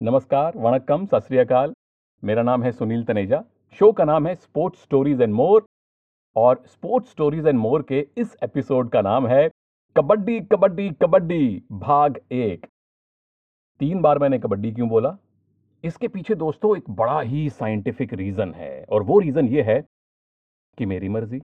नमस्कार, वणक्कम, सत मेरा नाम है सुनील तनेजा। शो का नाम है स्पोर्ट्स स्टोरीज एंड मोर और स्पोर्ट्स स्टोरीज एंड मोर के इस एपिसोड का नाम है कबड्डी कबड्डी कबड्डी, भाग एक। तीन बार मैंने कबड्डी क्यों बोला? इसके पीछे दोस्तों एक बड़ा ही साइंटिफिक रीजन है और वो रीजन ये है कि मेरी मर्ज़ी।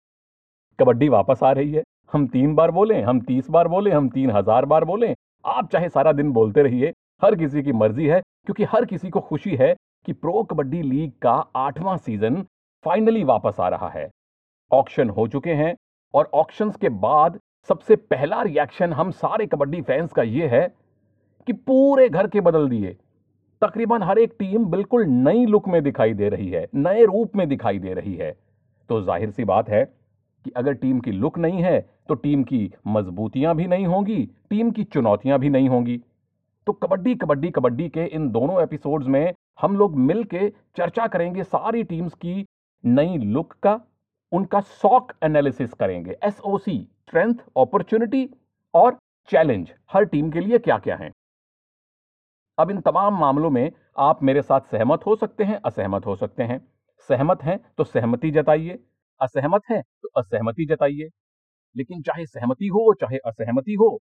कबड्डी वापस आ रही है। हम तीन बार बोलें, हम तीस बार बोलें, हम तीन हज़ार बार बोलें। आप चाहे सारा दिन बोलते रहिए, हर किसी की मर्ज़ी है। क्योंकि हर किसी को खुशी है कि प्रो कबड्डी लीग का आठवां सीज़न फाइनली वापस आ रहा है। ऑक्शन हो चुके हैं और ऑक्शंस के बाद सबसे पहला रिएक्शन हम सारे कबड्डी फैंस का यह है कि पूरे घर के बदल दिए। तकरीबन हर एक टीम बिल्कुल नई लुक में दिखाई दे रही है, नए रूप में दिखाई दे रही है। तो ज़ाहिर सी बात है कि अगर टीम की लुक नहीं है तो टीम की मजबूतियाँ भी नहीं होंगी, टीम की चुनौतियाँ भी नहीं होंगी। तो कबड्डी कबड्डी कबड्डी के इन दोनों एपिसोड्स में हम लोग मिल चर्चा करेंगे सारी टीम्स की नई लुक का, उनका सॉक एनालिसिस करेंगे। S O C strength opportunity और चैलेंज हर टीम के लिए क्या क्या है। अब इन तमाम मामलों में आप मेरे साथ सहमत हो सकते हैं, असहमत हो सकते हैं। सहमत हैं तो सहमति जताइए, असहमत हैं तो असहमति जताइए। लेकिन चाहे सहमति हो, चाहे असहमति हो,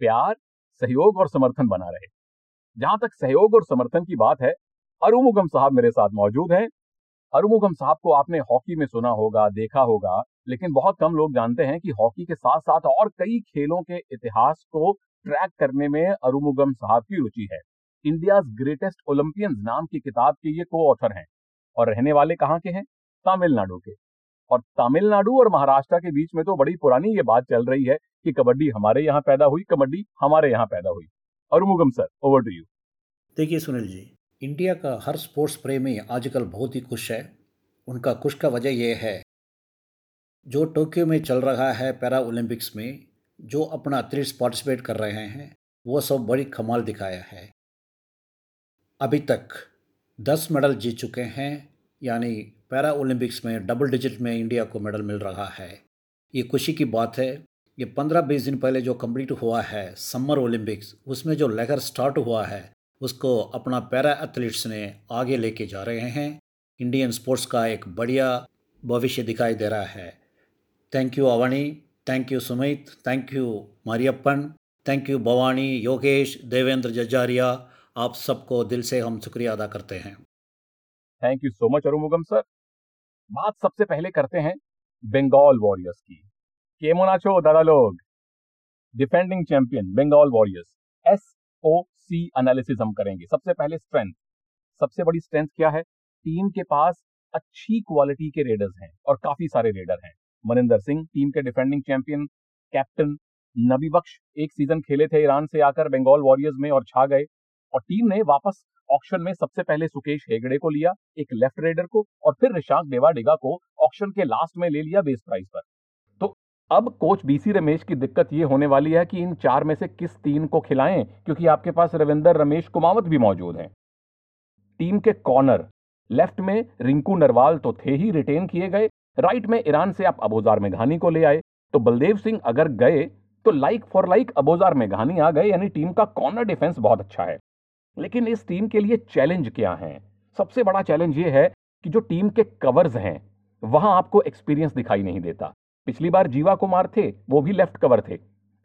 प्यार सहयोग और समर्थन बना रहे। जहाँ तक सहयोग और समर्थन की बात है अरुमुगम साहब मेरे साथ मौजूद हैं। अरुमुगम साहब को आपने हॉकी में सुना होगा, देखा होगा, लेकिन बहुत कम लोग जानते हैं कि हॉकी के साथ साथ और कई खेलों के इतिहास को ट्रैक करने में अरुमुगम साहब की रुचि है। इंडिया ग्रेटेस्ट ओलंपियंस नाम की किताब के ये को ऑथर हैं और रहने वाले कहाँ के हैं? तमिलनाडु के। और तमिलनाडु और महाराष्ट्र के बीच में तो बड़ी पुरानी ये बात चल रही है कि कबड्डी हमारे यहाँ पैदा हुई, कबड्डी हमारे यहाँ पैदा हुई। और मुगम सर ओवर टू यू देखिए सुनील जी, इंडिया का हर स्पोर्ट्स प्रेमी आजकल बहुत ही खुश है। उनका खुश का वजह यह है, जो टोक्यो में चल रहा है पैरा ओलंपिक्स में, जो अपना एथलीट्स पार्टिसिपेट कर रहे हैं, वो सब बड़ी कमाल दिखाया है। अभी तक दस मेडल जीत चुके हैं, यानी पैरा ओलंपिक्स में डबल डिजिट में इंडिया को मेडल मिल रहा है। ये खुशी की बात है ये पंद्रह बीस दिन पहले जो कंप्लीट हुआ है समर ओलंपिक्स, उसमें जो लेगर स्टार्ट हुआ है, उसको अपना पैरा एथलीट्स ने आगे लेके जा रहे हैं। इंडियन स्पोर्ट्स का एक बढ़िया भविष्य दिखाई दे रहा है। Thank you Avani thank you Sumit thank you Mariyappan thank you Bhavani Yogesh Devendra Jhajharia आप सबको दिल से हम शुक्रिया अदा करते हैं। Thank you so much Arumugam sir बात सबसे पहले करते हैं बंगाल वॉरियर्स की। केमन आछो दादा लोग defending champion Bengal Warriors S O C analysis हम करेंगे। सबसे पहले स्ट्रेंथ सबसे बड़ी स्ट्रेंथ क्या है? टीम के पास अच्छी क्वालिटी के रेडर्स हैं और काफ़ी सारे रेडर हैं। मनिंदर सिंह टीम के defending champion captain Nabi Bakhsh एक सीज़न खेले थे ईरान से आकर बंगाल वॉरियर्स में और छा गए और टीम ने वापस ऑक्शन में सबसे पहले सुकेश हेगड़े को लिया, एक लेफ़्ट रेडर को और फिर रिशांक डेवाडिगा को ऑक्शन के लास्ट में ले लिया बेस प्राइस पर। अब कोच बीसी रमेश की दिक्कत ये होने वाली है कि इन चार में से किस तीन को खिलाएँ, क्योंकि आपके पास रविंदर, रमेश, कुमावत भी मौजूद हैं। टीम के कॉर्नर, लेफ़्ट में रिंकू नरवाल तो थे ही रिटेन किए गए, राइट में ईरान से आप अबोजार मेघानी को ले आए। तो बलदेव सिंह अगर गए तो लाइक फॉर लाइक अबोजार मेघानी आ गए, यानी टीम का कॉर्नर डिफेंस बहुत अच्छा है। लेकिन इस टीम के लिए चैलेंज क्या है? सबसे बड़ा चैलेंज ये है कि जो टीम के कवर्स हैं, वहाँ आपको एक्सपीरियंस दिखाई नहीं देता। पिछली बार जीवा कुमार थे, वो भी लेफ़्ट कवर थे।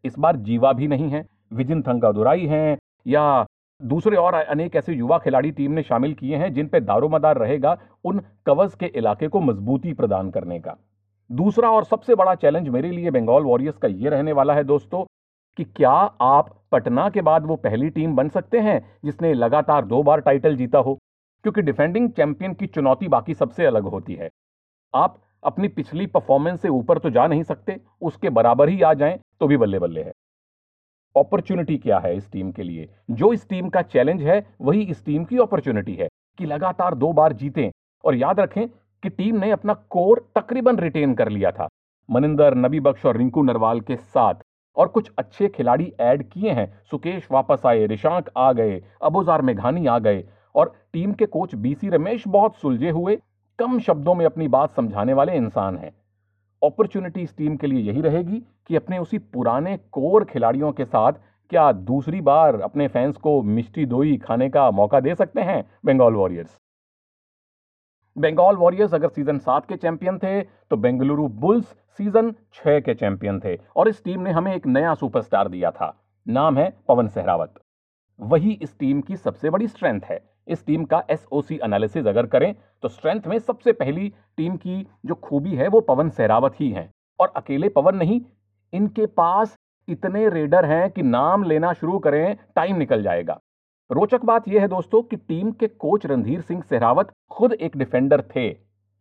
इस बार जीवा भी नहीं है, विजिन थंगादुराई हैं, या दूसरे और अनेक ऐसे युवा खिलाड़ी टीम ने शामिल किए हैं, जिन पे दारोमदार रहेगा उन कवर्स के इलाके को मजबूती प्रदान करने का। दूसरा और सबसे बड़ा चैलेंज मेरे लिए बंगाल वॉरियर्स का यह रहने वाला है दोस्तों, कि क्या आप पटना के बाद वो पहली टीम बन सकते हैं, जिसने लगातार दो बार टाइटल जीता हो? क्योंकि डिफेंडिंग चैंपियन की चुनौती बाकी सबसे अलग होती है। आप अपनी पिछली परफॉर्मेंस से ऊपर तो जा नहीं सकते, उसके बराबर ही आ जाएँ तो भी बल्ले बल्ले है। अपॉर्चुनिटी क्या है इस टीम के लिए? जो इस टीम का चैलेंज है, वही इस टीम की अपॉर्चुनिटी है कि लगातार दो बार जीतें। और याद रखें कि टीम ने अपना कोर तकरीबन रिटेन कर लिया था। मनिंदर, नबी बख्श और रिंकू नरवाल के साथ। और कुछ अच्छे खिलाड़ी ऐड किए हैं। सुकेश वापस आए, रिशांक आ गए, अबुजार मेघानी आ गए। और टीम के कोच बीसी रमेश बहुत सुलझे हुए कम शब्दों में अपनी बात समझाने वाले इंसान हैं। अपॉर्चुनिटी इस टीम के लिए यही रहेगी कि अपने उसी पुराने कोर खिलाड़ियों के साथ क्या दूसरी बार अपने फैंस को मिष्टी दोई खाने का मौका दे सकते हैं बंगाल वॉरियर्स बंगाल वॉरियर्स अगर सीज़न सात के चैंपियन थे तो बेंगलुरु बुल्स सीज़न छह के चैंपियन थे और इस टीम ने हमें एक नया सुपरस्टार दिया था। नाम है पवन सहरावत। वही इस टीम की सबसे बड़ी स्ट्रेंथ है। इस टीम का एसओसी एनालिसिस अगर करें तो स्ट्रेंथ में सबसे पहली टीम की जो खूबी है वो पवन सहरावत ही है। और अकेले पवन नहीं, इनके पास इतने रेडर हैं कि नाम लेना शुरू करें टाइम निकल जाएगा। रोचक बात यह है दोस्तों कि टीम के कोच रणधीर सिंह सहरावत खुद एक डिफेंडर थे।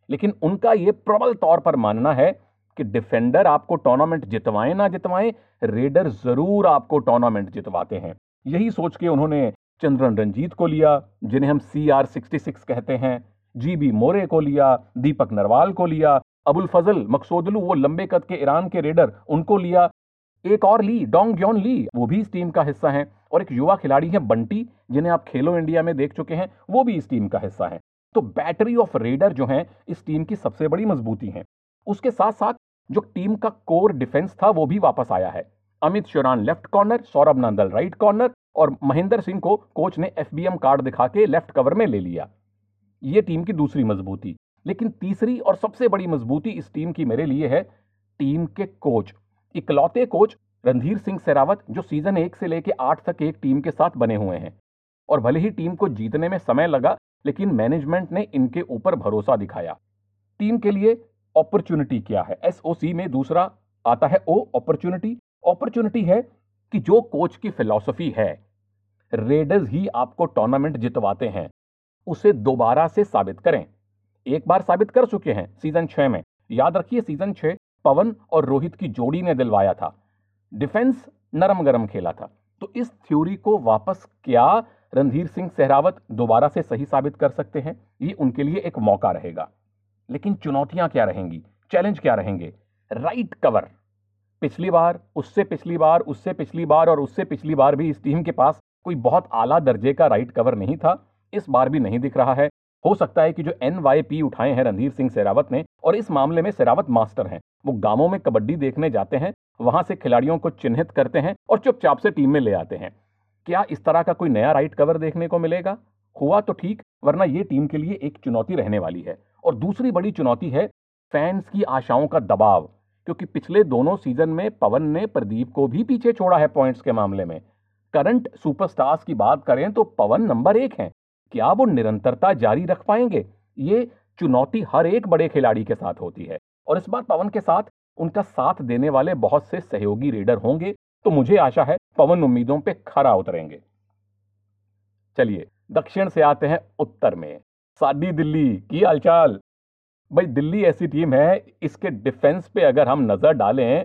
लेकिन उनका यह प्रबल तौर पर मानना है कि डिफेंडर आपको टूर्नामेंट जितवाएँ ना जितवाएँ रेडर ज़रूर आपको टूर्नामेंट जितवाते हैं। यही सोच के उन्होंने चंद्रन रंजीत को लिया, जिन्हें हम सी आर सिक्सटी सिक्स कहते हैं। जी बी मोरे को लिया, दीपक नरवाल को लिया, अबुल फजल, मकसूदलू, वो लंबे कद के ईरान के रेडर, उनको लिया। एक और ली डोंग जॉन ली, वो भी इस टीम का हिस्सा है। और एक युवा खिलाड़ी है, बंटी, जिन्हें आप खेलो इंडिया में देख चुके हैं, वो भी इस टीम का हिस्सा है। तो बैटरी ऑफ़ रेडर जो है, इस टीम की सबसे बड़ी मजबूती है। उसके साथ साथ जो टीम का कोर डिफेंस था, वो भी वापस आया है। Amit Shoran left corner, Saurabh Nandal right corner और महेंद्र सिंह को कोच ने एफबीएम कार्ड दिखा के लेफ़्ट कवर में ले लिया। ये टीम की दूसरी मजबूती। लेकिन तीसरी और सबसे बड़ी मजबूती इस टीम की मेरे लिए है, टीम के कोच। इकलौते कोच रणधीर सिंह सेरावत, जो सीज़न एक से लेकर आठ तक एक टीम के साथ बने हुए हैं। और भले ही टीम को जीतने में समय लगा, लेकिन मैनेजमेंट ने इनके ऊपर भरोसा दिखाया। टीम के लिए अपॉर्चुनिटी क्या है? एसओसी में दूसरा आता है ओ अपॉर्चुनिटी अपॉर्चुनिटी है कि जो कोच की फिलॉसफी है, रेडर्स ही आपको टूर्नामेंट जितवाते हैं, उसे दोबारा से साबित करें। एक बार साबित कर चुके हैं सीज़न छह में। याद रखिए, सीज़न छह पवन और रोहित की जोड़ी ने दिलवाया था। डिफेंस नरम गरम खेला था। तो इस थ्योरी को वापस क्या रणधीर सिंह सहरावत दोबारा से सही साबित कर सकते हैं? ये उनके लिए एक मौका रहेगा। लेकिन चुनौतियाँ क्या रहेंगी? चैलेंज क्या रहेंगे? Right cover. पिछली बार, उससे पिछली बार, उससे पिछली बार और उससे पिछली बार भी इस टीम के पास कोई बहुत आला दर्जे का राइट कवर नहीं था। इस बार भी नहीं दिख रहा है। हो सकता है कि जो एन वाई पी उठाए हैं रणधीर सिंह सेरावत ने और इस मामले में सेरावत मास्टर हैं। वो गाँवों में कबड्डी देखने जाते हैं, वहाँ से खिलाड़ियों को चिन्हित करते हैं और चुपचाप से टीम में ले आते हैं। क्या इस तरह का कोई नया राइट कवर देखने को मिलेगा? हुआ तो ठीक, वरना ये टीम के लिए एक चुनौती रहने वाली है। और दूसरी बड़ी चुनौती है फैंस की आशाओं का दबाव। क्योंकि पिछले दोनों सीज़न में पवन ने प्रदीप को भी पीछे छोड़ा है पॉइंट्स के मामले में। करंट सुपरस्टार्स की बात करें तो पवन नंबर एक है। क्या वो निरंतरता जारी रख पाएँगे? ये चुनौती हर एक बड़े खिलाड़ी के साथ होती है। और इस बार पवन के साथ उनका साथ देने वाले बहुत से सहयोगी रेडर होंगे तो मुझे आशा है पवन उम्मीदों पे खरा उतरेंगे। चलिए, दक्षिण से आते हैं उत्तर में। साडी दिल्ली, की हालचाल? भाई दिल्ली ऐसी टीम है, इसके डिफेंस पे अगर हम नज़र डालें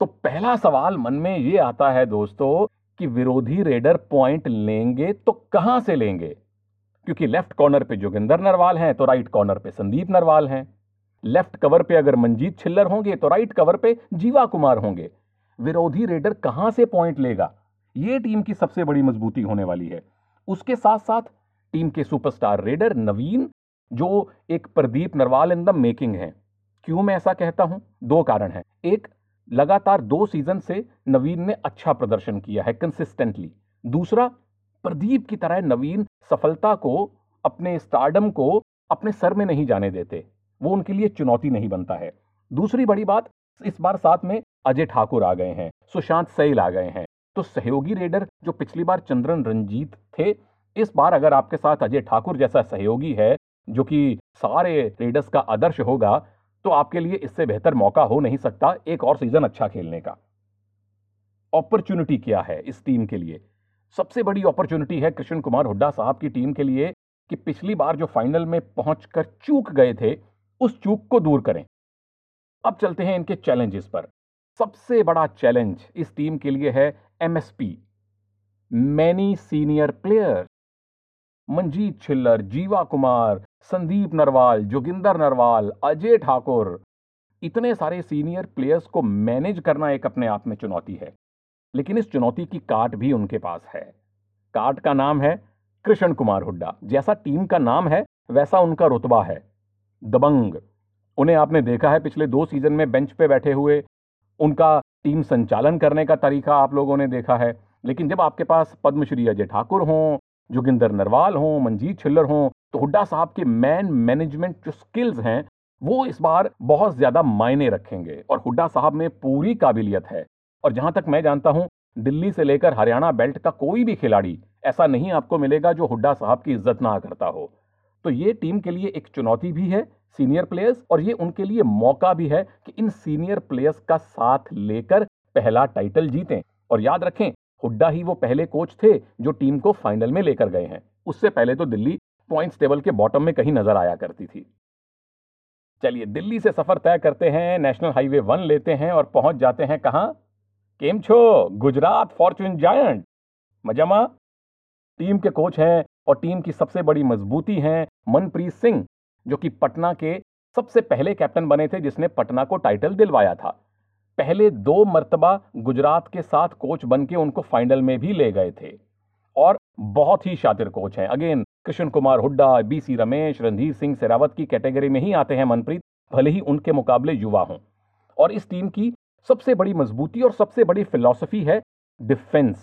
तो पहला सवाल मन में ये आता है दोस्तों कि विरोधी रेडर पॉइंट लेंगे तो कहाँ से लेंगे? क्योंकि लेफ़्ट कॉर्नर पे जोगिंदर नरवाल हैं तो राइट कॉर्नर पे संदीप नरवाल हैं। लेफ़्ट कवर पे अगर मंजीत छिल्लर होंगे तो राइट कवर पे जीवा कुमार होंगे। विरोधी रेडर कहाँ से पॉइंट लेगा? यह टीम की सबसे बड़ी मजबूती होने वाली है। उसके साथ साथ टीम के सुपरस्टार रेडर नवीन जो एक Pradeep Narwal in the making है। क्यों मैं ऐसा कहता हूँ? दो कारण हैं। एक, लगातार दो सीज़न से नवीन ने अच्छा प्रदर्शन किया है कंसिस्टेंटली दूसरा, प्रदीप की तरह नवीन सफलता को, अपने स्टार्डम को अपने सर में नहीं जाने देते। वो उनके लिए चुनौती नहीं बनता है। दूसरी बड़ी बात, इस बार साथ में अजय ठाकुर आ गए हैं, सुशांत सैल आ गए हैं। तो सहयोगी रेडर, जो पिछली बार चंद्रन रंजीत थे, इस बार अगर आपके साथ अजय ठाकुर जैसा सहयोगी है जो कि सारे रेडर्स का आदर्श होगा तो आपके लिए इससे बेहतर मौका हो नहीं सकता एक और सीज़न अच्छा खेलने का। अपॉर्चुनिटी क्या है इस टीम के लिए? सबसे बड़ी अपॉर्चुनिटी है कृष्ण कुमार हुड्डा साहब की टीम के लिए कि पिछली बार जो फाइनल में पहुंचकर चूक गए थे, उस चूक को दूर करें। अब चलते हैं इनके चैलेंजेस पर। सबसे बड़ा चैलेंज इस टीम के लिए है MSP many senior player Manjeet Chhillar, Jeeva Kumar Sandeep Narwal, Joginder Narwal, Ajay Thakur, इतने सारे सीनियर प्लेयर्स को मैनेज करना एक अपने आप में चुनौती है। लेकिन इस चुनौती की काट भी उनके पास है। काट का नाम है कृष्ण कुमार हुड्डा। जैसा टीम का नाम है, वैसा उनका रुतबा है। दबंग। उन्हें आपने देखा है पिछले दो सीज़न में बेंच पे बैठे हुए। उनका टीम संचालन करने का तरीका आप लोगों ने देखा है। लेकिन जब आपके पास पद्मश्री अजय ठाकुर हों, जोगिंदर नरवाल हों मंजीत छिल्लर हों तो हुड्डा साहब के मैन मैनेजमेंट जो स्किल्स हैं, वो इस बार बहुत ज़्यादा मायने रखेंगे और हुड्डा साहब में पूरी काबिलियत है। और जहाँ तक मैं जानता हूँ, दिल्ली से लेकर हरियाणा बेल्ट का कोई भी खिलाड़ी ऐसा नहीं आपको मिलेगा जो हुड्डा साहब की इज़्ज़त ना करता हो। तो ये टीम के लिए एक चुनौती भी है सीनियर प्लेयर्स और ये उनके लिए मौका भी है कि इन सीनियर प्लेयर्स का साथ लेकर पहला टाइटल जीतें। और याद रखें, हुड्डा ही वो पहले कोच थे जो टीम को फाइनल में लेकर गए हैं। उससे पहले तो दिल्ली पॉइंट्स टेबल के बॉटम में कहीं नज़र आया करती थी। चलिए, दिल्ली से सफ़र तय करते हैं नेशनल हाईवे वन लेते हैं और पहुँच जाते हैं कहाँ? केम छो गुजरात फॉर्चून जायंट मजमा टीम के कोच हैं और टीम की सबसे बड़ी मजबूती है मनप्रीत सिंह, जो कि पटना के सबसे पहले कैप्टन बने थे जिसने पटना को टाइटल दिलवाया था। पहले दो मर्तबा गुजरात के साथ कोच बन के उनको फाइनल में भी ले गए थे। और बहुत ही शातिर कोच हैं। अगेन कृष्ण कुमार हुड्डा बीसी रमेश, रणधीर सिंह सेरावत की कैटेगरी में ही आते हैं मनप्रीत, भले ही उनके मुकाबले युवा हों। और इस टीम की सबसे बड़ी मजबूती और सबसे बड़ी फिलॉसफी है डिफेंस।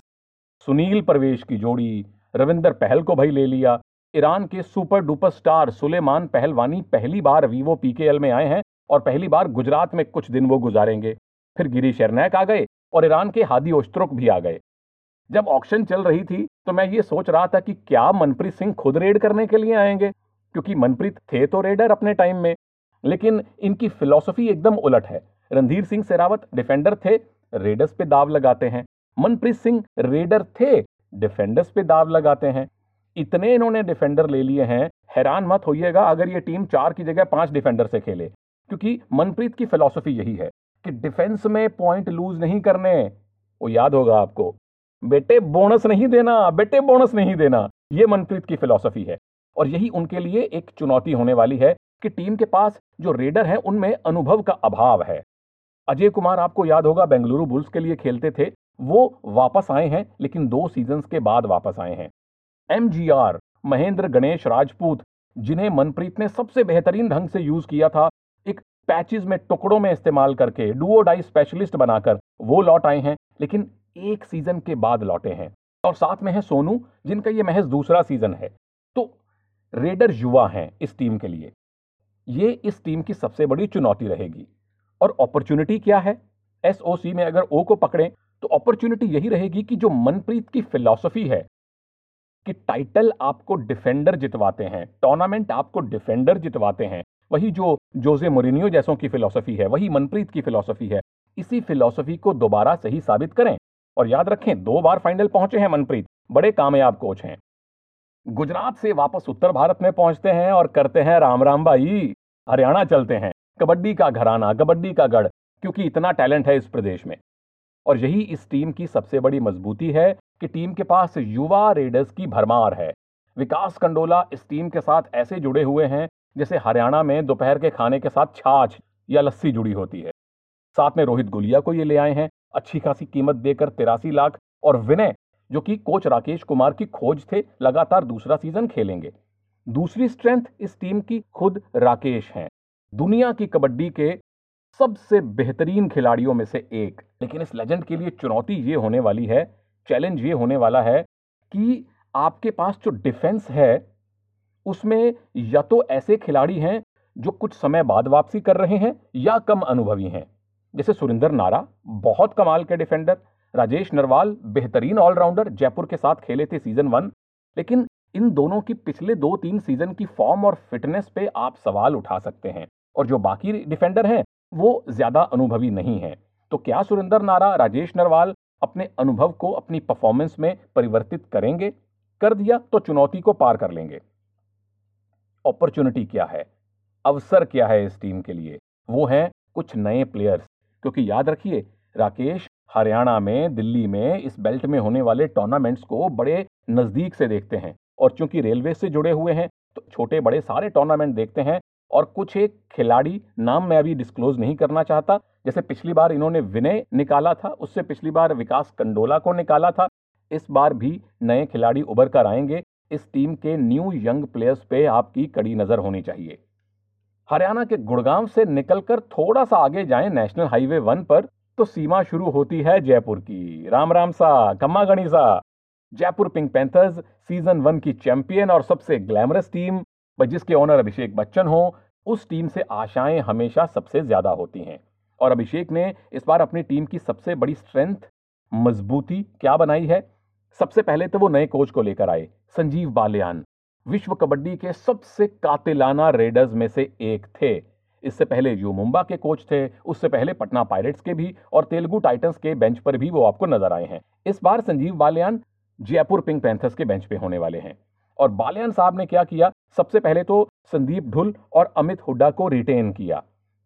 सुनील परवेश की जोड़ी, रविंदर पहल को भाई ले लिया। ईरान के सुपर डुपर स्टार सुलेमान पहलवानी पहली बार वीवो पीकेएल में आए हैं और पहली बार गुजरात में कुछ दिन वो गुजारेंगे। फिर गिरीश शरनैक आ गए और ईरान के हादी ओस्त्रुक भी आ गए। जब ऑक्शन चल रही थी तो मैं ये सोच रहा था कि क्या मनप्रीत सिंह खुद रेड करने के लिए आएँगे? क्योंकि मनप्रीत थे तो रेडर अपने टाइम में। लेकिन इनकी फिलॉसफी एकदम उलट है। रणधीर सिंह सेरावत डिफेंडर थे रेडर्स पे दाव लगाते हैं। मनप्रीत सिंह रेडर थे डिफेंडर्स पे दाव लगाते हैं। इतने इन्होंने डिफेंडर ले लिए हैं। हैरान मत होइएगा अगर ये टीम चार की जगह पाँच डिफेंडर से खेले। क्योंकि मनप्रीत की फिलॉसफी यही है कि डिफेंस में पॉइंट लूज नहीं करने। वो याद होगा आपको। बेटे बोनस नहीं देना, बेटे बोनस नहीं देना। ये मनप्रीत की फिलॉसफी है। और यही उनके लिए एक चुनौती होने वाली है कि टीम के पास जो रेडर हैं, उनमें अनुभव का अभाव है। अजय कुमार, आपको याद होगा, बेंगलुरु बुल्स के लिए खेलते थे। वो वापस आए हैं, लेकिन दो सीज़न के बाद वापस आए हैं। एमजीआर महेंद्र गणेश राजपूत, जिन्हें मनप्रीत ने सबसे बेहतरीन ढंग से यूज़ किया था, एक पैचेस में टुकड़ों में इस्तेमाल करके डुओ डाई स्पेशलिस्ट बनाकर, वो लौट आए हैं, लेकिन एक सीज़न के बाद लौटे हैं और साथ में है सोनू, जिनका ये महज दूसरा सीज़न है। तो रेडर युवा हैं इस टीम के लिए। ये इस टीम की सबसे बड़ी चुनौती रहेगी। और अपॉर्चुनिटी क्या है? एसओसी में अगर ओ को पकड़ें तो अपॉर्चुनिटी यही रहेगी कि जो मनप्रीत की फिलॉसफी है कि टाइटल आपको डिफेंडर जितवाते हैं टूर्नामेंट आपको डिफेंडर जितवाते हैं, वही जो जोजे मोरिनियो जैसों की फिलॉसफी है, वही मनप्रीत की फिलॉसफी है, इसी फिलॉसफी को दोबारा सही साबित करें। और याद रखें, दो बार फाइनल पहुँचे हैं मनप्रीत। बड़े कामयाब कोच हैं। गुजरात से वापस उत्तर भारत में पहुँचते हैं और करते हैं राम राम भाई हरियाणा चलते हैं। कबड्डी का घराना, कबड्डी का गढ़, क्योंकि इतना टैलेंट है इस प्रदेश में। और यही इस टीम की सबसे बड़ी मजबूती है कि टीम के पास युवा रेडर्स की भरमार है। विकास कंडोला इस टीम के साथ ऐसे जुड़े हुए हैं, जैसे हरियाणा में दोपहर के खाने के साथ छाछ या लस्सी जुड़ी होती है। साथ में रोहित गुलिया को ये ले आए हैं। अच्छी खासी कीमत देकर तिरासी लाख और विनय, जो कि कोच राकेश कुमार की खोज थे, लगातार दूसरा सीज़न खेलेंगे। दूसरी स्ट्रेंथ इस टीम की खुद राकेश हैं। दुनिया की कबड्डी के सबसे बेहतरीन खिलाड़ियों में से एक। लेकिन इस लेजेंड के लिए चुनौती ये होने वाली है चैलेंज ये होने वाला है कि आपके पास जो डिफेंस है, उसमें या तो ऐसे खिलाड़ी हैं जो कुछ समय बाद वापसी कर रहे हैं या कम अनुभवी हैं। जैसे सुरिंदर नारा, बहुत कमाल के डिफेंडर, राजेश नरवाल, बेहतरीन ऑलराउंडर जयपुर के साथ खेले थे सीज़न वन, लेकिन इन दोनों की पिछले दो तीन सीज़न की फॉर्म और फिटनेस पे आप सवाल उठा सकते हैं, और जो बाकी डिफेंडर हैं, वो ज़्यादा अनुभवी नहीं है। तो क्या सुरेंद्र नारा, राजेश नरवाल अपने अनुभव को अपनी परफॉर्मेंस में परिवर्तित करेंगे? कर दिया तो चुनौती को पार कर लेंगे। अपॉर्चुनिटी क्या है? अवसर क्या है इस टीम के लिए? वो हैं कुछ नए प्लेयर्स क्योंकि याद रखिए, राकेश हरियाणा में, दिल्ली में इस बेल्ट में होने वाले टूर्नामेंट्स को बड़े नज़दीक से देखते हैं और चूँकि रेलवे से जुड़े हुए हैं तो छोटे बड़े सारे टूर्नामेंट देखते हैं और कुछ एक खिलाड़ी नाम मैं अभी डिस्क्लोज नहीं करना चाहता, जैसे पिछली बार इन्होंने विनय निकाला था, उससे पिछली बार विकास कंडोला को निकाला था, इस बार भी नए खिलाड़ी उभर कर आएँगे, इस टीम के न्यू यंग प्लेयर्स पे आपकी कड़ी नज़र होनी चाहिए। हरियाणा के गुड़गांव से निकलकर थोड़ा सा आगे जाएँ नेशनल हाईवे वन पर तो सीमा शुरू होती है जयपुर की। राम राम सा, कम्मा गणिसा Jaipur Pink Panthers season one की चैंपियन और सबसे ग्लैमरस टीम जिसके ओनर अभिषेक बच्चन हो, उस टीम से आशाएँ हमेशा सबसे ज़्यादा होती हैं। और अभिषेक ने इस बार अपनी टीम की सबसे बड़ी स्ट्रेंथ, मजबूती क्या बनाई है? सबसे पहले तो वो नए कोच को लेकर आए, संजीव बालियान। विश्व कबड्डी के सबसे कातिलाना रेडर्स में से एक थे। इससे पहले यू मुंबा के कोच थे, उससे पहले पटना पायरेट्स के भी और तेलुगु टाइटंस के बेंच पर भी वो आपको नज़र आए हैं। इस बार संजीव बालियान जयपुर पिंक पैंथर्स के बेंच पे होने वाले हैं। और बालियान साहब ने क्या किया? सबसे पहले तो संदीप ढुल और अमित हुड्डा को रिटेन किया।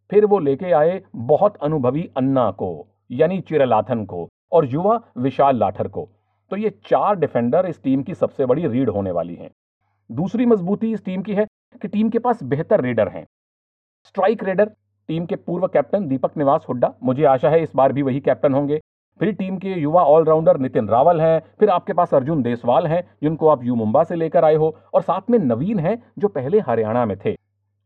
फिर वो लेके आए बहुत अनुभवी अन्ना को, यानी चिरलाथन को और युवा विशाल लाठर को। तो ये चार डिफेंडर इस टीम की सबसे बड़ी रीड होने वाली हैं। दूसरी मजबूती इस टीम की है कि टीम के पास बेहतर रेडर हैं। स्ट्राइक रेडर, टीम के पूर्व कैप्टन दीपक निवास हुड्डा। मुझे आशा है इस बार भी वही कैप्टन होंगे। फिर टीम के युवा ऑलराउंडर नितिन रावल हैं, फिर आपके पास अर्जुन देसवाल हैं, जिनको आप यू मुंबा से लेकर आए हो, और साथ में नवीन हैं, जो पहले हरियाणा में थे।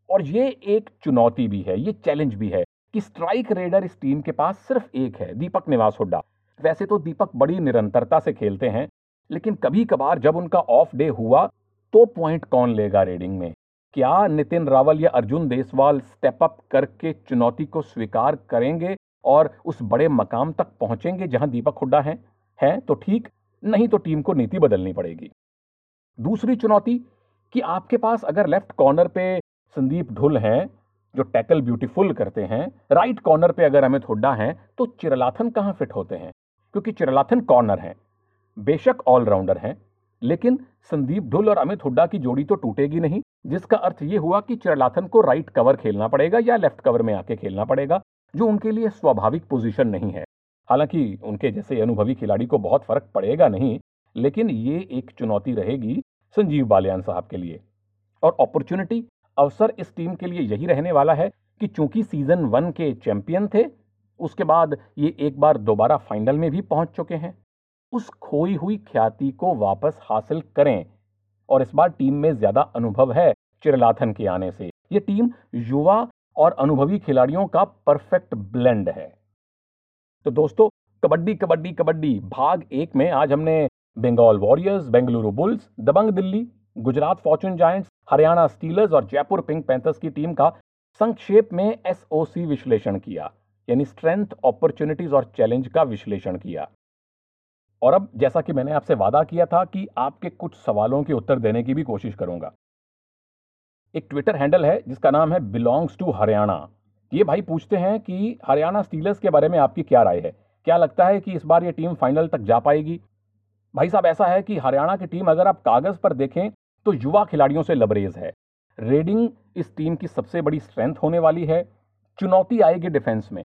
और ये एक चुनौती भी है, ये चैलेंज भी है कि स्ट्राइक रेडर इस टीम के पास सिर्फ़ एक है, दीपक निवास हुड्डा। वैसे तो दीपक बड़ी निरंतरता से खेलते हैं, लेकिन कभी कभार जब उनका ऑफ़ डे हुआ तो पॉइंट कौन लेगा रेडिंग में? क्या नितिन रावल या अर्जुन देसवाल स्टेप अप करके चुनौती को स्वीकार करेंगे और उस बड़े मकाम तक पहुँचेंगे जहाँ दीपक हुड्डा हैं? हैं तो ठीक, नहीं तो टीम को नीति बदलनी पड़ेगी। दूसरी चुनौती, कि आपके पास अगर लेफ़्ट कॉर्नर पे संदीप ढुल हैं, जो टैकल ब्यूटीफुल करते हैं राइट कॉर्नर पे अगर अमित हुड्डा हैं तो चिरलाथन कहाँ फिट होते हैं? क्योंकि चिरलाथन कॉर्नर हैं। बेशक ऑलराउंडर हैं। लेकिन संदीप ढुल और अमित हुड्डा की जोड़ी तो टूटेगी नहीं, जिसका अर्थ ये हुआ कि चिरलाथन को राइट कवर खेलना पड़ेगा या लेफ़्ट कवर में आके खेलना पड़ेगा, जो उनके लिए स्वाभाविक पोजीशन नहीं है। हालाँकि उनके जैसे अनुभवी खिलाड़ी को बहुत फ़र्क पड़ेगा नहीं, लेकिन ये एक चुनौती रहेगी संजीव बालियान साहब के लिए। और अपॉर्चुनिटी अवसर इस टीम के लिए यही रहने वाला है कि चूँकि सीज़न वन के चैंपियन थे, उसके बाद ये एक बार दोबारा फाइनल में भी पहुँच चुके हैं। उस खोई हुई ख्याति को वापस हासिल करें। और इस बार टीम में ज़्यादा अनुभव है चिरलाथन के आने से। ये टीम युवा और अनुभवी खिलाड़ियों का परफेक्ट ब्लेंड है। तो दोस्तों, कबड्डी कबड्डी कबड्डी, भाग एक में आज हमने Bengal Warriors, Bengaluru Bulls, Dabang Delhi, Gujarat Fortune Giants, Haryana Steelers और जयपुर पिंक पैंथर्स की टीम का संक्षेप में एसओसी विश्लेषण किया, यानी स्ट्रेंथ, अपॉर्चुनिटीज़ और चैलेंज का विश्लेषण किया। और अब जैसा कि मैंने आपसे वादा किया था कि आपके कुछ सवालों के उत्तर देने की भी कोशिश करूँगा। एक ट्विटर हैंडल है, जिसका नाम है बिलोंग्स टू हरियाणा ये भाई पूछते हैं कि हरियाणा स्टीलर्स के बारे में आपकी क्या राय है? क्या लगता है कि इस बार ये टीम फाइनल तक जा पाएगी? भाई साहब, ऐसा है कि हरियाणा की टीम अगर आप कागज़ पर देखें तो युवा खिलाड़ियों से लबरेज है। रेडिंग इस टीम की सबसे बड़ी स्ट्रेंथ होने वाली है। चुनौती आएगी डिफेंस में।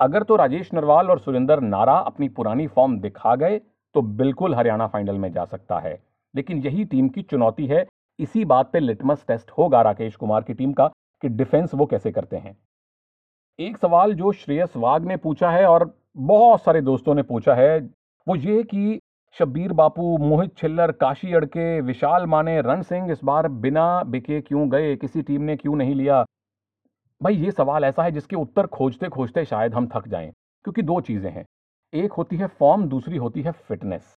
अगर तो राजेश नरवाल और सुरेंद्र नारा अपनी पुरानी फॉर्म दिखा गए तो बिल्कुल हरियाणा फाइनल में जा सकता है। लेकिन यही टीम की चुनौती है। इसी बात पे लिटमस टेस्ट होगा राकेश कुमार की टीम का कि डिफेंस वो कैसे करते हैं। एक सवाल जो श्रेयस वाग ने पूछा है और बहुत सारे दोस्तों ने पूछा है, वो ये कि शब्बीर बापू, मोहित छिल्लर, काशी अड़के, विशाल माने, रण सिंह इस बार बिना बिके क्यों गए? किसी टीम ने क्यों नहीं लिया? भाई ये सवाल ऐसा है जिसके उत्तर खोजते खोजते शायद हम थक जाएँ, क्योंकि दो चीज़ें हैं। एक होती है फॉर्म दूसरी होती है फिटनेस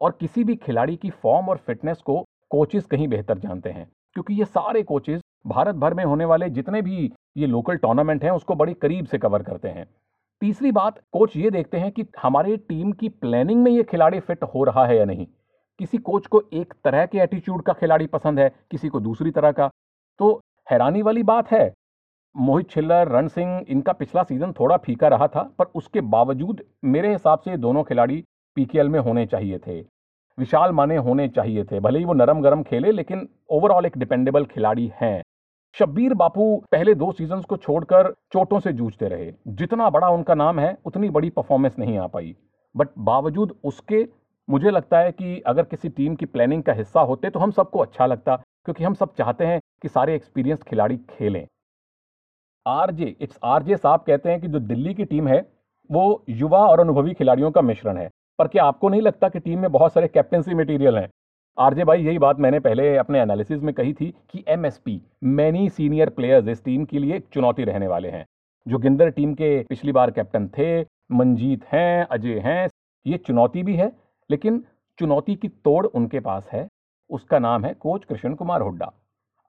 और किसी भी खिलाड़ी की फॉर्म और फिटनेस को कोचेस कहीं बेहतर जानते हैं, क्योंकि ये सारे कोचेस भारत भर में होने वाले जितने भी ये लोकल टूर्नामेंट हैं, उसको बड़ी करीब से कवर करते हैं। तीसरी बात कोच ये देखते हैं कि हमारे टीम की प्लानिंग में ये खिलाड़ी फिट हो रहा है या नहीं। किसी कोच को एक तरह के एटीट्यूड का खिलाड़ी पसंद है, किसी को दूसरी तरह का। तो हैरानी वाली बात है मोहित छिल्लर रण सिंह, इनका पिछला सीज़न थोड़ा फीका रहा था, पर उसके बावजूद मेरे हिसाब से दोनों खिलाड़ी पीकेएल में होने चाहिए थे। विशाल माने होने चाहिए थे, भले ही वो नरम गरम खेले, लेकिन ओवरऑल एक डिपेंडेबल खिलाड़ी हैं। शब्बीर बापू पहले दो सीजन्स को छोड़कर चोटों से जूझते रहे। जितना बड़ा उनका नाम है, उतनी बड़ी परफॉर्मेंस नहीं आ पाई। बट बावजूद उसके, मुझे लगता है कि अगर किसी टीम की प्लानिंग का हिस्सा होते तो हम सबको अच्छा लगता, क्योंकि हम सब चाहते हैं कि सारे एक्सपीरियंस खिलाड़ी खेलें। आरजे, इट्स आरजे साहब कहते हैं कि जो दिल्ली की टीम है, वो युवा और अनुभवी खिलाड़ियों का मिश्रण है। पर क्या आपको नहीं लगता कि टीम में बहुत सारे कैप्टनसी मटेरियल हैं? आरजे भाई, यही बात मैंने पहले अपने एनालिसिस में कही थी कि एमएसपी मैनी सीनियर प्लेयर्स इस टीम के लिए एक चुनौती रहने वाले हैं। जोगिंदर टीम के पिछली बार कैप्टन थे, मंजीत हैं, अजय हैं, ये चुनौती भी है, लेकिन चुनौती की तोड़ उनके पास है। उसका नाम है कोच कृष्ण कुमार हुड्डा।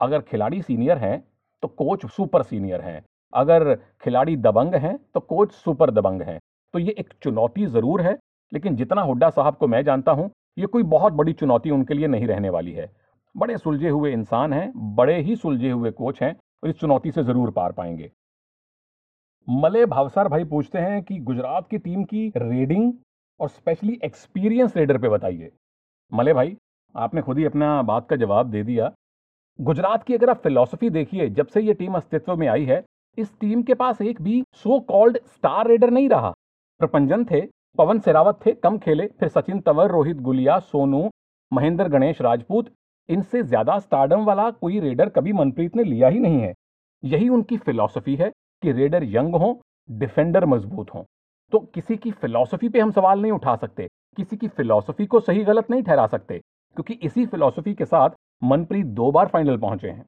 अगर खिलाड़ी सीनियर हैं तो कोच सुपर सीनियर हैं। अगर खिलाड़ी दबंग हैं तो कोच सुपर दबंग हैं। तो ये एक चुनौती ज़रूर है, लेकिन जितना हुड्डा साहब को मैं जानता हूँ, ये कोई बहुत बड़ी चुनौती उनके लिए नहीं रहने वाली है। बड़े सुलझे हुए इंसान हैं, बड़े ही सुलझे हुए कोच हैं, और इस चुनौती से ज़रूर पार पाएँगे। मले भावसार भाई पूछते हैं कि गुजरात की टीम की रेडिंग और स्पेशली एक्सपीरियंस रेडर पे बताइए। मले भाई, आपने खुद ही अपना बात का जवाब दे दिया। गुजरात की अगर आप फिलोसफी देखिए, जब से ये टीम अस्तित्व में आई है, इस टीम के पास एक भी सो कॉल्ड स्टार रेडर नहीं रहा। प्रपंजन थे, पवन सेरावत थे, कम खेले, फिर सचिन तंवर, रोहित गुलिया, सोनू, महेंद्र गणेश राजपूत, इनसे ज़्यादा स्टार्डम वाला कोई रेडर कभी मनप्रीत ने लिया ही नहीं है। यही उनकी फिलॉसफी है कि रेडर यंग हो डिफेंडर मज़बूत हो। तो किसी की फिलॉसफी पे हम सवाल नहीं उठा सकते, किसी की फिलॉसफी को सही गलत नहीं ठहरा सकते, क्योंकि इसी फिलॉसफी के साथ मनप्रीत दो बार फाइनल पहुँचे हैं।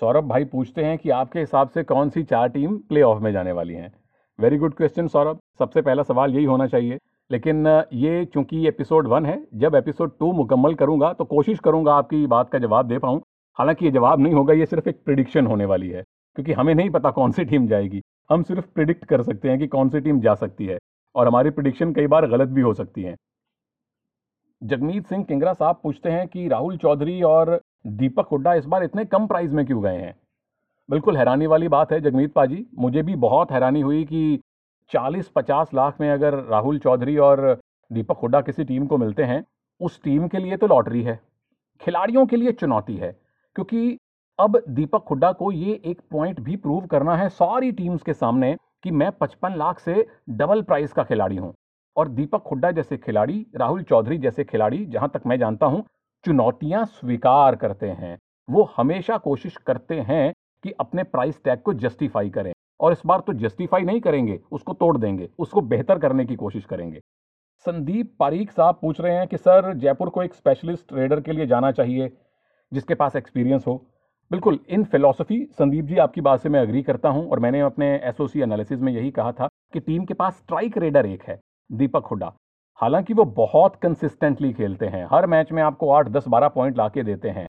सौरभ भाई पूछते हैं कि आपके हिसाब से कौन सी चार टीम प्ले ऑफ़ में जाने वाली हैं। Very good question Saurabh. सबसे पहला सवाल यही होना चाहिए। लेकिन ये चूँकि एपिसोड वन है, जब एपिसोड टू मुकम्मल करूँगा तो कोशिश करूँगा आपकी बात का जवाब दे पाऊँ। हालाँकि ये जवाब नहीं होगा, ये सिर्फ़ एक प्रिडिक्शन होने वाली है, क्योंकि हमें नहीं पता कौन सी टीम जाएगी। हम सिर्फ़ प्रिडिक्ट कर सकते हैं कि कौन सी टीम जा सकती है। और हमारी प्रिडिक्शन कई बार गलत भी हो सकती है। जगमीत सिंह किंगरा साहब पूछते हैं कि राहुल चौधरी और दीपक हुड्डा इस बार इतने कम प्राइस में क्यों गए हैं? बिल्कुल हैरानी वाली बात है जगमीत पाजी। मुझे भी बहुत हैरानी हुई कि 40-50 लाख में अगर राहुल चौधरी और दीपक हुड्डा किसी टीम को मिलते हैं, उस टीम के लिए तो लॉटरी है, खिलाड़ियों के लिए चुनौती है, क्योंकि अब दीपक हुड्डा को ये एक पॉइंट भी प्रूव करना है सारी टीम्स के सामने कि मैं 55 लाख से डबल प्राइस का खिलाड़ी हूँ। और दीपक हुड्डा जैसे खिलाड़ी, राहुल चौधरी जैसे खिलाड़ी, जहाँ तक मैं जानता हूँ, चुनौतियाँ स्वीकार करते हैं। वो हमेशा कोशिश करते हैं कि अपने प्राइस टैग को जस्टिफाई करें। और इस बार तो जस्टिफाई नहीं करेंगे, उसको तोड़ देंगे, उसको बेहतर करने की कोशिश करेंगे। संदीप पारीख साहब पूछ रहे हैं कि, सर, जयपुर को एक स्पेशलिस्ट ट्रेडर के लिए जाना चाहिए, जिसके पास एक्सपीरियंस हो। बिल्कुल, इन फिलॉसफी, संदीप जी, आपकी बात से मैं अग्री करता हूँ और मैंने अपने एसओसी एनालिसिस में यही कहा था कि टीम के पास स्ट्राइक रेडर एक है। दीपक हुड्डा। हालाँकि वो बहुत कंसिस्टेंटली खेलते हैं। हर मैच में आपको आठ, दस, बारह पॉइंट ला देते हैं।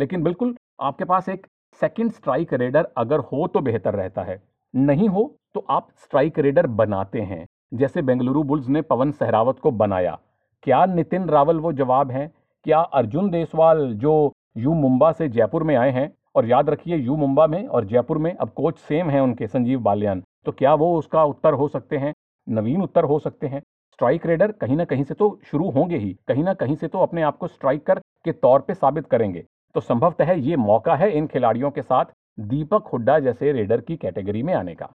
लेकिन बिल्कुल आपके पास एक सेकेंड स्ट्राइक रेडर अगर हो तो बेहतर रहता है। नहीं हो तो आप स्ट्राइक रेडर बनाते हैं। जैसे बेंगलुरु बुल्स ने पवन सहरावत को बनाया। क्या नितिन रावल वो जवाब है? क्या अर्जुन देसवाल जो यू मुंबा से जयपुर में आए हैं? और याद रखिए यू मुंबा में और जयपुर में अब कोच सेम है उनके, संजीव बाल्यान। तो क्या वो उसका उत्तर हो सकते हैं? नवीन उत्तर हो सकते हैं। स्ट्राइक रेडर कहीं ना कहीं से तो शुरू होंगे ही। कहीं ना कहीं से तो अपने आप को स्ट्राइकर के तौर पर साबित करेंगे। तो संभवतः ये मौका है इन खिलाड़ियों के साथ दीपक हुड्डा जैसे रेडर की कैटेगरी में आने का।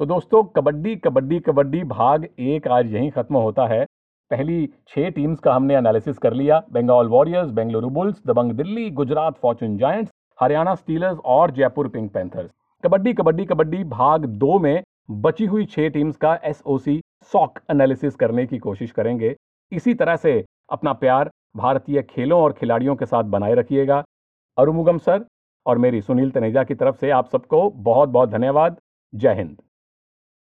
तो दोस्तों, कबड्डी कबड्डी कबड्डी भाग एक आज यहीं खत्म होता है। पहली छह टीम्स का हमने एनालिसिस कर लिया। Bengal Warriors Bengaluru Bulls Dabang Delhi, Gujarat Fortune Giants Haryana Steelers और जयपुर पिंक पैंथर्स कबड्डी कबड्डी कबड्डी भाग दो में बची हुई छह टीम्स का एसओसी सॉक एनालिसिस करने की कोशिश करेंगे। इसी तरह से अपना प्यार भारतीय खेलों और खिलाड़ियों के साथ बनाए रखिएगा। अरुमुगम सर और मेरी सुनील तनेजा की तरफ़ से आप सबको बहुत बहुत धन्यवाद। जय हिंद।